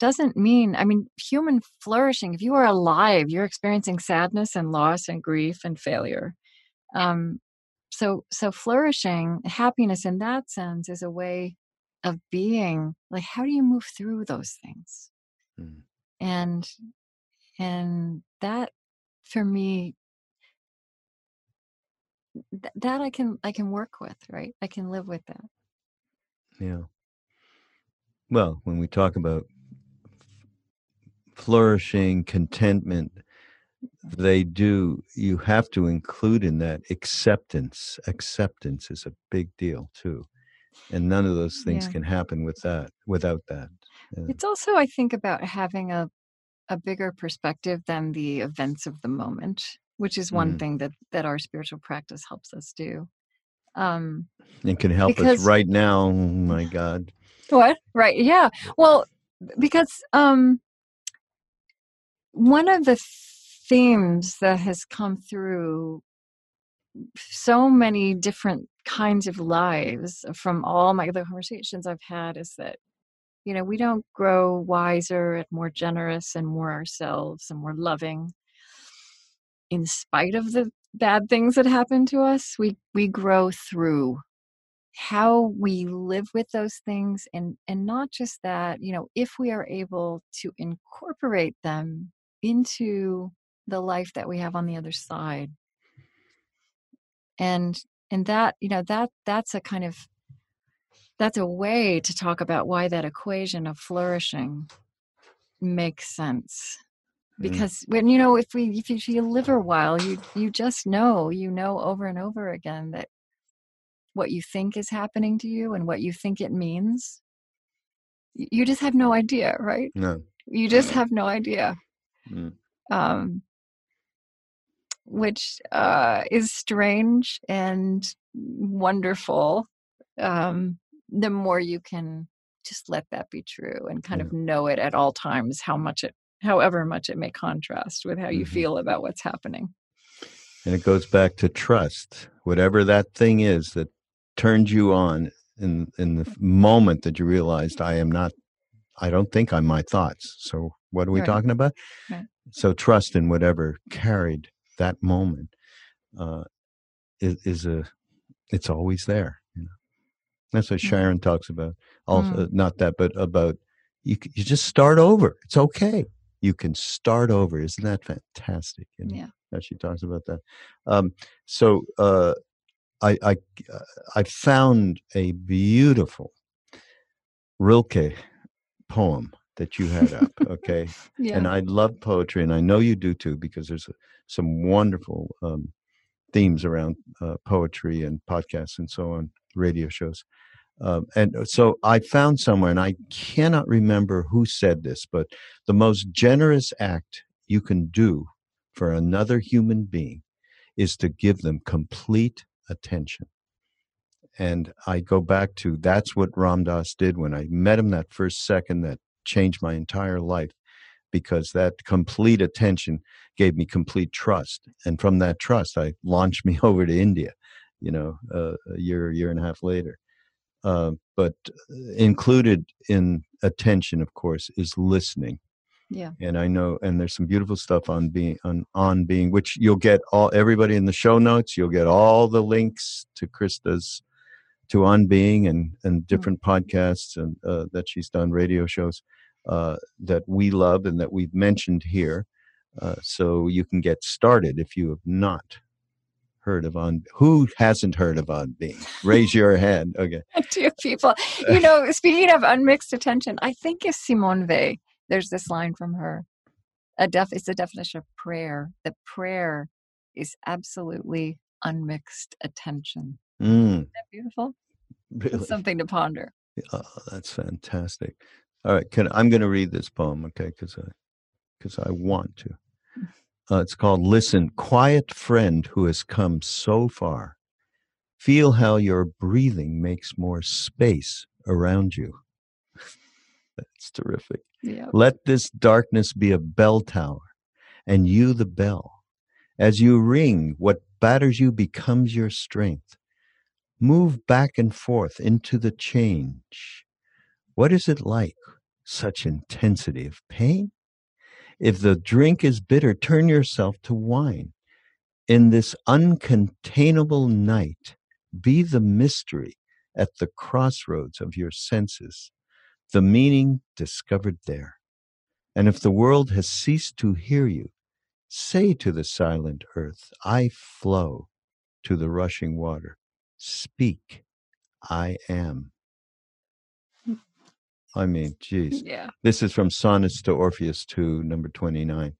doesn't mean i mean human flourishing if you are alive you're experiencing sadness and loss and grief and failure. Um so so flourishing happiness in that sense is a way of being like how do you move through those things Mm. and and that for me th- that i can i can work with right i can live with that Yeah. Well, when we talk about flourishing, contentment, they do, you have to include in that acceptance. Acceptance is a big deal too. And none of those things Yeah. can happen with that, without that. Yeah. it's also i think about having a a bigger perspective than the events of the moment which is one Mm. thing that that our spiritual practice helps us do um It can help because- us right now. Oh my God. What? Right. Yeah. Well, because um one of the themes that has come through so many different kinds of lives from all my other conversations I've had is that you know, we don't grow wiser and more generous and more ourselves and more loving in spite of the bad things that happen to us. We we grow through how we live with those things and and not just that you know if we are able to incorporate them into the life that we have on the other side and and that you know that that's a kind of that's a way to talk about why that equation of flourishing makes sense Mm. because when you know if we if you, if you live a while you you just know you know over and over again that what you think is happening to you and what you think it means you just have no idea right No. you just have no idea Mm. um which uh is strange and wonderful um the more you can just let that be true and kind of know it at all times how much it however much it may contrast with how you Mhm. feel about what's happening And it goes back to trust. Whatever that thing is that turned you on in in the moment that you realized I am not I don't think I'm my thoughts. So what are we Right. talking about? Right. So trust in whatever carried that moment uh, is, is a it's always there. That's what Mm. Sharon talks about. Also, not that, but about you. You just start over. It's okay. you can start over. Isn't that fantastic? Yeah. How she talks about that. Um, so uh, I I uh, I found a beautiful Rilke poem that you had up. Okay, *laughs* Yeah. and I love poetry, and I know you do too, because there's some wonderful um, themes around uh, poetry and podcasts and so on, radio shows. Um, and so I found somewhere, and I cannot remember who said this, but the most generous act you can do for another human being is to give them complete attention. And I go back to that's what Ram Dass did when I met him that first second that changed my entire life because that complete attention gave me complete trust. And from that trust, I launched me *laughs* over to India, you know, uh, a year, year and a half later. Uh, but included in attention, of course, is listening. Yeah. And I know, and there's some beautiful stuff on being on on being, which you'll get all everybody in the show notes. You'll get all the links to Krista's to on being and and different podcasts and uh, that she's done radio shows uh, that we love and that we've mentioned here. Uh, so you can get started if you have not heard of on who hasn't heard of on being raise your hand okay *laughs* Two people. You know, speaking of unmixed attention, I think it's Simone Weil. There's this line from her. A def it's a definition of prayer. The prayer is absolutely unmixed attention. mm, Isn't that beautiful? really It's something to ponder. oh, that's fantastic all right can i'm going to read this poem okay because i because i want to uh, it's called listen quiet friend who has come so far feel how your breathing makes more space around you that's terrific Yeah. Let this darkness be a bell tower, and you the bell. As you ring, what batters you becomes your strength. Move back and forth into the change. What is it like, such intensity of pain? If the drink is bitter, turn yourself to wine. In this uncontainable night, be the mystery at the crossroads of your senses the meaning discovered there. And if the world has ceased to hear you, say to the silent earth, I flow to the rushing water. Speak, I am. I mean, geez. Yeah. This is from Sonnets to Orpheus 2, number 29.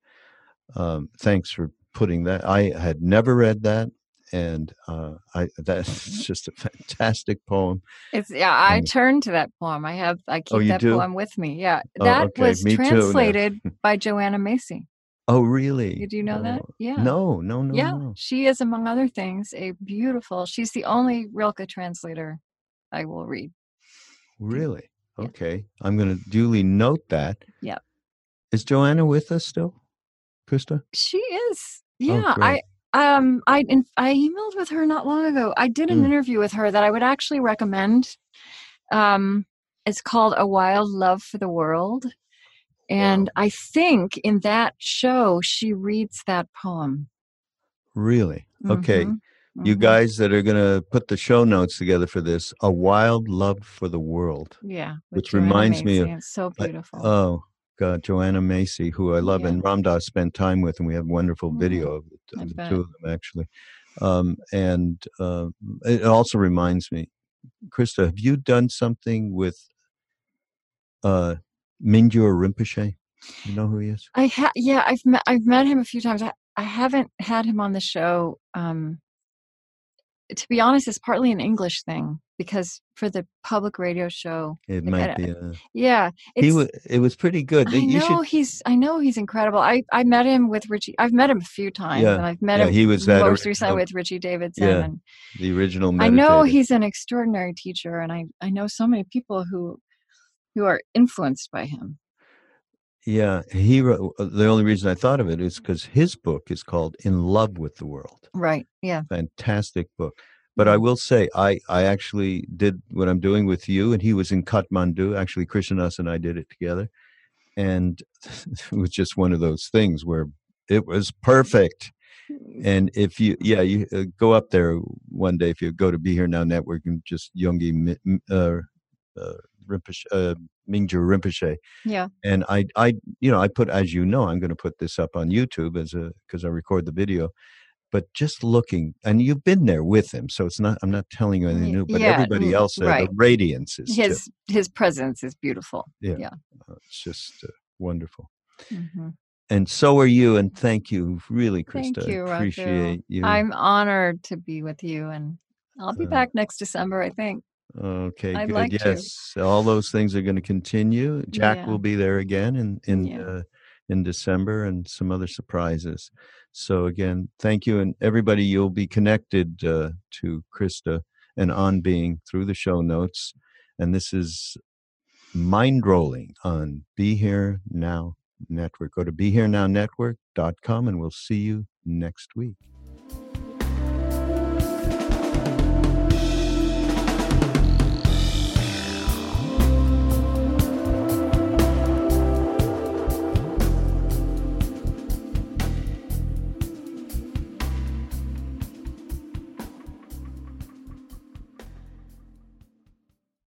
Um, thanks for putting that. I had never read that. And uh, I *laughs* that's just a fantastic poem. It's yeah, I And- turn to that poem. I have I keep Oh, that do? poem with me. Yeah. Oh, That okay, was me translated *laughs* by Joanna Macy. Oh, really? Did you know that? Oh, Yeah. No, no, no, yeah. no. She is, among other things, a beautiful she's the only Rilke translator I will read. Really? Okay. I'm going to duly note that. Yep. Is Joanna with us still? Krista? She is. Oh, Yeah. I um I in, I emailed with her not long ago. I did an Mm. interview with her that I would actually recommend. Um it's called A Wild Love for the World. And I think in that show she reads that poem. Really? Okay. Mhm, You guys that are going to put the show notes together for this, A Wild Love for the World. Yeah. which Joanna reminds me of- It's so beautiful. Oh, God. Joanna Macy, who I love, Yeah. and Ram Dass spent time with, and we have wonderful Mhm. video of, the- of the two of them, actually. Um, and uh, it also reminds me, Krista, have you done something with uh, Mingyur Rinpoche? You know who he is? I ha- yeah, I've met I've met him a few times. I, I haven't had him on the show. Um, to be honest, it's partly an English thing because for the public radio show, It might I- be. Uh, yeah, it's, he was. It was pretty good. I you know should. he's I know he's incredible. I I met him with Richie. I've met him a few times, Yeah, and I've met yeah, him he was that most recently original- with Richie Davidson. Yeah, and The original. I know he's an extraordinary teacher, and I I know so many people who who are influenced by him. Yeah, he wrote. uh, The only reason I thought of it is because his book is called "In Love with the World." Right? Yeah. Fantastic book. But I will say, I I actually did what I'm doing with you, and he was in Kathmandu. Actually, Krishnas and I did it together, and *laughs* it was just one of those things where it was perfect. And if you, yeah, you uh, go up there one day if you go to Be Here Now Network and just Yogi uh, uh, Rinpoche, uh, Mingyur Rinpoche. Yeah. And I, I, you know, I put, as you know, I'm going to put this up on YouTube as a, because I record the video. But just looking, and you've been there with him, so it's not. I'm not telling you anything new. But Yeah, everybody mm, else, right. the radiance is His just, his presence is beautiful. Yeah. Yeah. uh, it's just uh, wonderful. Mhm. And so are you. And thank you, really, krista Thank you, Raghu. appreciate you. I'm honored to be with you, and I'll be Uh, back next December. I think. Okay, I'd good. like to. yes, all those things are going to continue. Jack Yeah. will be there again in in Yeah. uh, in December, and some other surprises. So again, thank you, and everybody. You'll be connected uh, to Krista and On Being through the show notes. And this is Mindrolling on Be Here Now Network. Go to BeHereNowNetwork.com, and we'll see you next week.